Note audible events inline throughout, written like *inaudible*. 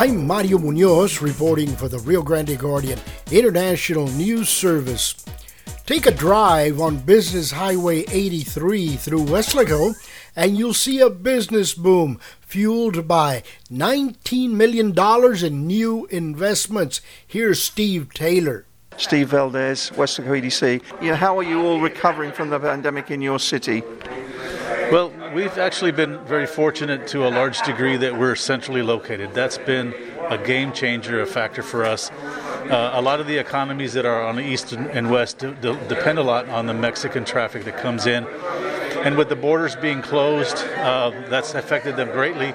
I'm Mario Munoz reporting for the Rio Grande Guardian International News Service. Take a drive on Business Highway 83 through Weslaco and you'll see a business boom fueled by $19 million in new investments. Here's Steve Taylor. Steve Valdez, Weslaco EDC. You know, how are you all recovering from the pandemic in your city? Well, we've actually been very fortunate to a large degree that we're centrally located. That's been a game changer, a factor for us. Uh, a lot of the economies that are on the east and west depend a lot on the Mexican traffic that comes in. And with the borders being closed, uh, that's affected them greatly.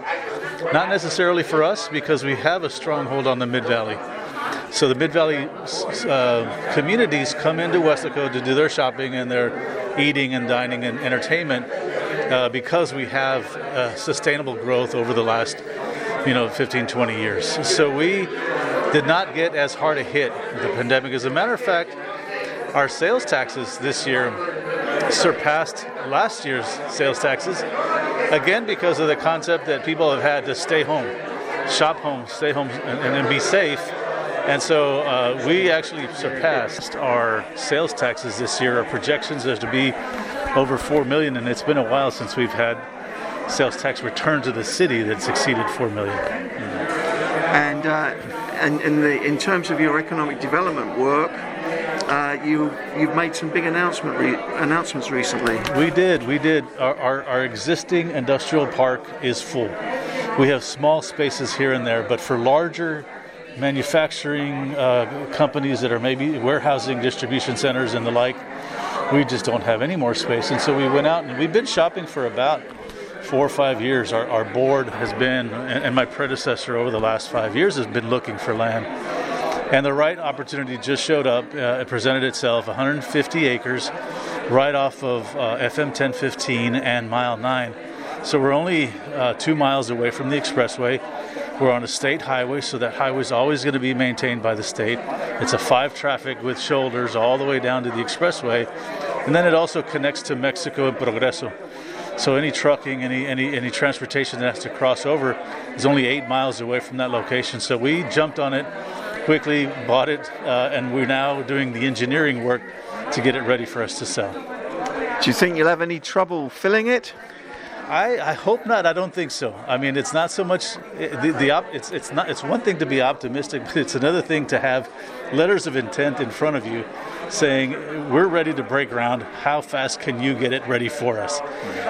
Not necessarily for us, because we have a stronghold on the Mid Valley. So the Mid Valley uh, communities come into Weslaco to do their shopping and their eating and dining and entertainment uh, because we have uh, sustainable growth over the last, you know, 15, 20 years. So we did not get as hard a hit the pandemic. As a matter of fact, our sales taxes this year surpassed last year's sales taxes, again because of the concept that people have had to stay home, shop home, stay home, and, and be safe. And so uh, we actually surpassed our sales taxes this year. Our projections are to be over four million, and it's been a while since we've had sales tax return to the city that's exceeded four million. And uh, and in the in terms of your economic development work, uh, you you've made some big announcement re- announcements recently. We did, we did. Our, our, our existing industrial park is full. We have small spaces here and there, but for larger manufacturing uh, companies that are maybe warehousing distribution centers and the like, we just don't have any more space. And so we went out and we've been shopping for about four or five years. Our, our board has been, and, my predecessor over the last five years has been looking for land. And the right opportunity just showed up. Uh, it presented itself 150 acres right off of uh, FM 1015 and Mile 9. So we're only uh, two miles away from the expressway. We're on a state highway, so that highway is always going to be maintained by the state. It's a five traffic with shoulders all the way down to the expressway. And then it also connects to Mexico and Progreso. So any trucking, any, any, any transportation that has to cross over is only eight miles away from that location. So we jumped on it quickly, bought it, uh, and we're now doing the engineering work to get it ready for us to sell. Do you think you'll have any trouble filling it? I, I hope not. I don't think so. I mean, it's not so much the, the op, it's it's not it's one thing to be optimistic, *laughs* but it's another thing to have letters of intent in front of you saying we're ready to break ground. How fast can you get it ready for us?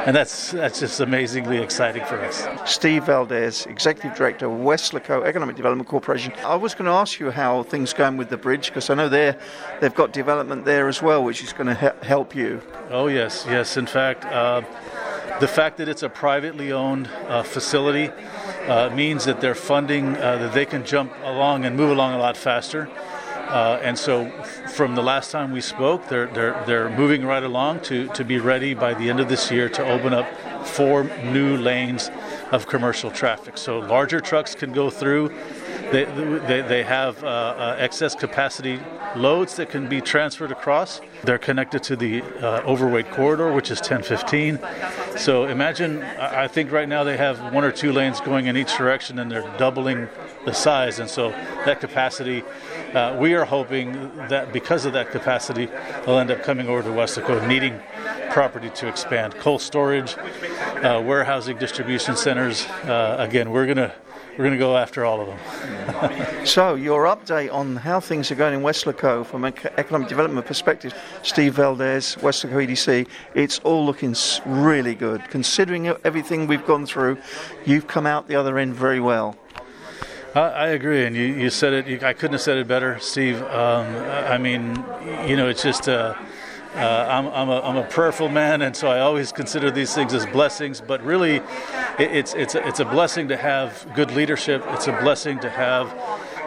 And that's that's just amazingly exciting for us. Steve Valdez, Executive Director of Weslaco Economic Development Corporation. I was going to ask you how things going with the bridge because I know they they've got development there as well, which is going to he- help you. Oh yes, yes. In fact. Uh, the fact that it's a privately owned uh, facility uh, means that they're funding uh, that they can jump along and move along a lot faster. Uh, and so, from the last time we spoke, they're, they're, they're moving right along to, to be ready by the end of this year to open up four new lanes of commercial traffic. So, larger trucks can go through. They, they, they have uh, uh, excess capacity loads that can be transferred across. They're connected to the uh, overweight corridor, which is 1015. So imagine, I think right now they have one or two lanes going in each direction and they're doubling the size. And so that capacity, uh, we are hoping that because of that capacity, they'll end up coming over to Weslaco needing property to expand. Coal storage, uh, warehousing, distribution centers. Uh, again, we're going to we're going to go after all of them. *laughs* So, your update on how things are going in Weslaco from an economic development perspective, Steve Valdez, Weslaco EDC, it's all looking really good. Considering everything we've gone through, you've come out the other end very well. I, agree, and you, you said it. You, I couldn't have said it better, Steve. Um, I mean, you know, it's just. Uh, uh, I'm, I'm, a, I'm a prayerful man, and so I always consider these things as blessings. But really, it, it's it's a, it's a blessing to have good leadership. It's a blessing to have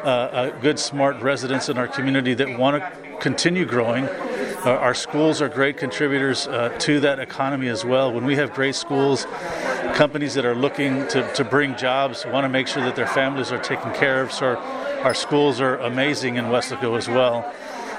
uh, good, smart residents in our community that want to continue growing. Our schools are great contributors uh, to that economy as well. When we have great schools, companies that are looking to, to bring jobs want to make sure that their families are taken care of. So our, our schools are amazing in Weslaco as well.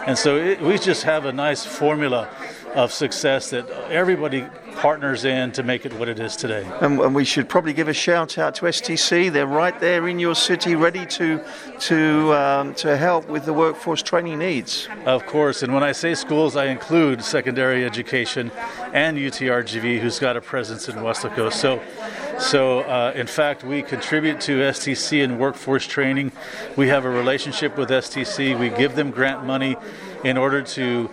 And so it, we just have a nice formula of success that everybody partners in to make it what it is today. And, and, we should probably give a shout out to STC. They're right there in your city, ready to to um, to help with the workforce training needs. Of course, and when I say schools, I include secondary education and UTRGV, who's got a presence in Weslaco. So. So, uh, in fact, we contribute to STC in workforce training. We have a relationship with STC. We give them grant money in order to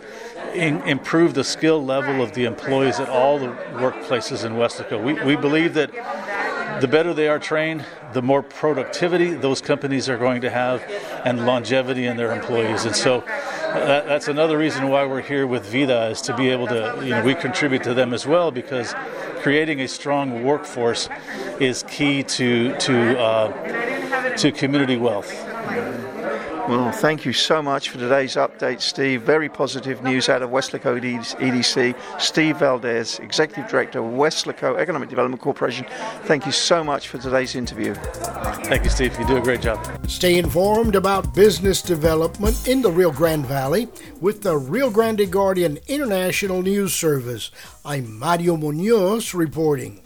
in, improve the skill level of the employees at all the workplaces in Weslaco. We, we believe that the better they are trained, the more productivity those companies are going to have and longevity in their employees. And so that, that's another reason why we're here with Vida is to be able to, you know, we contribute to them as well because creating a strong workforce is key to to uh, to community wealth. Well, thank you so much for today's update, Steve. Very positive news out of Weslaco EDC. Steve Valdez, Executive Director of Weslaco Economic Development Corporation. Thank you so much for today's interview. Thank you, Steve. You do a great job. Stay informed about business development in the Rio Grande Valley with the Rio Grande Guardian International News Service. I'm Mario Munoz reporting.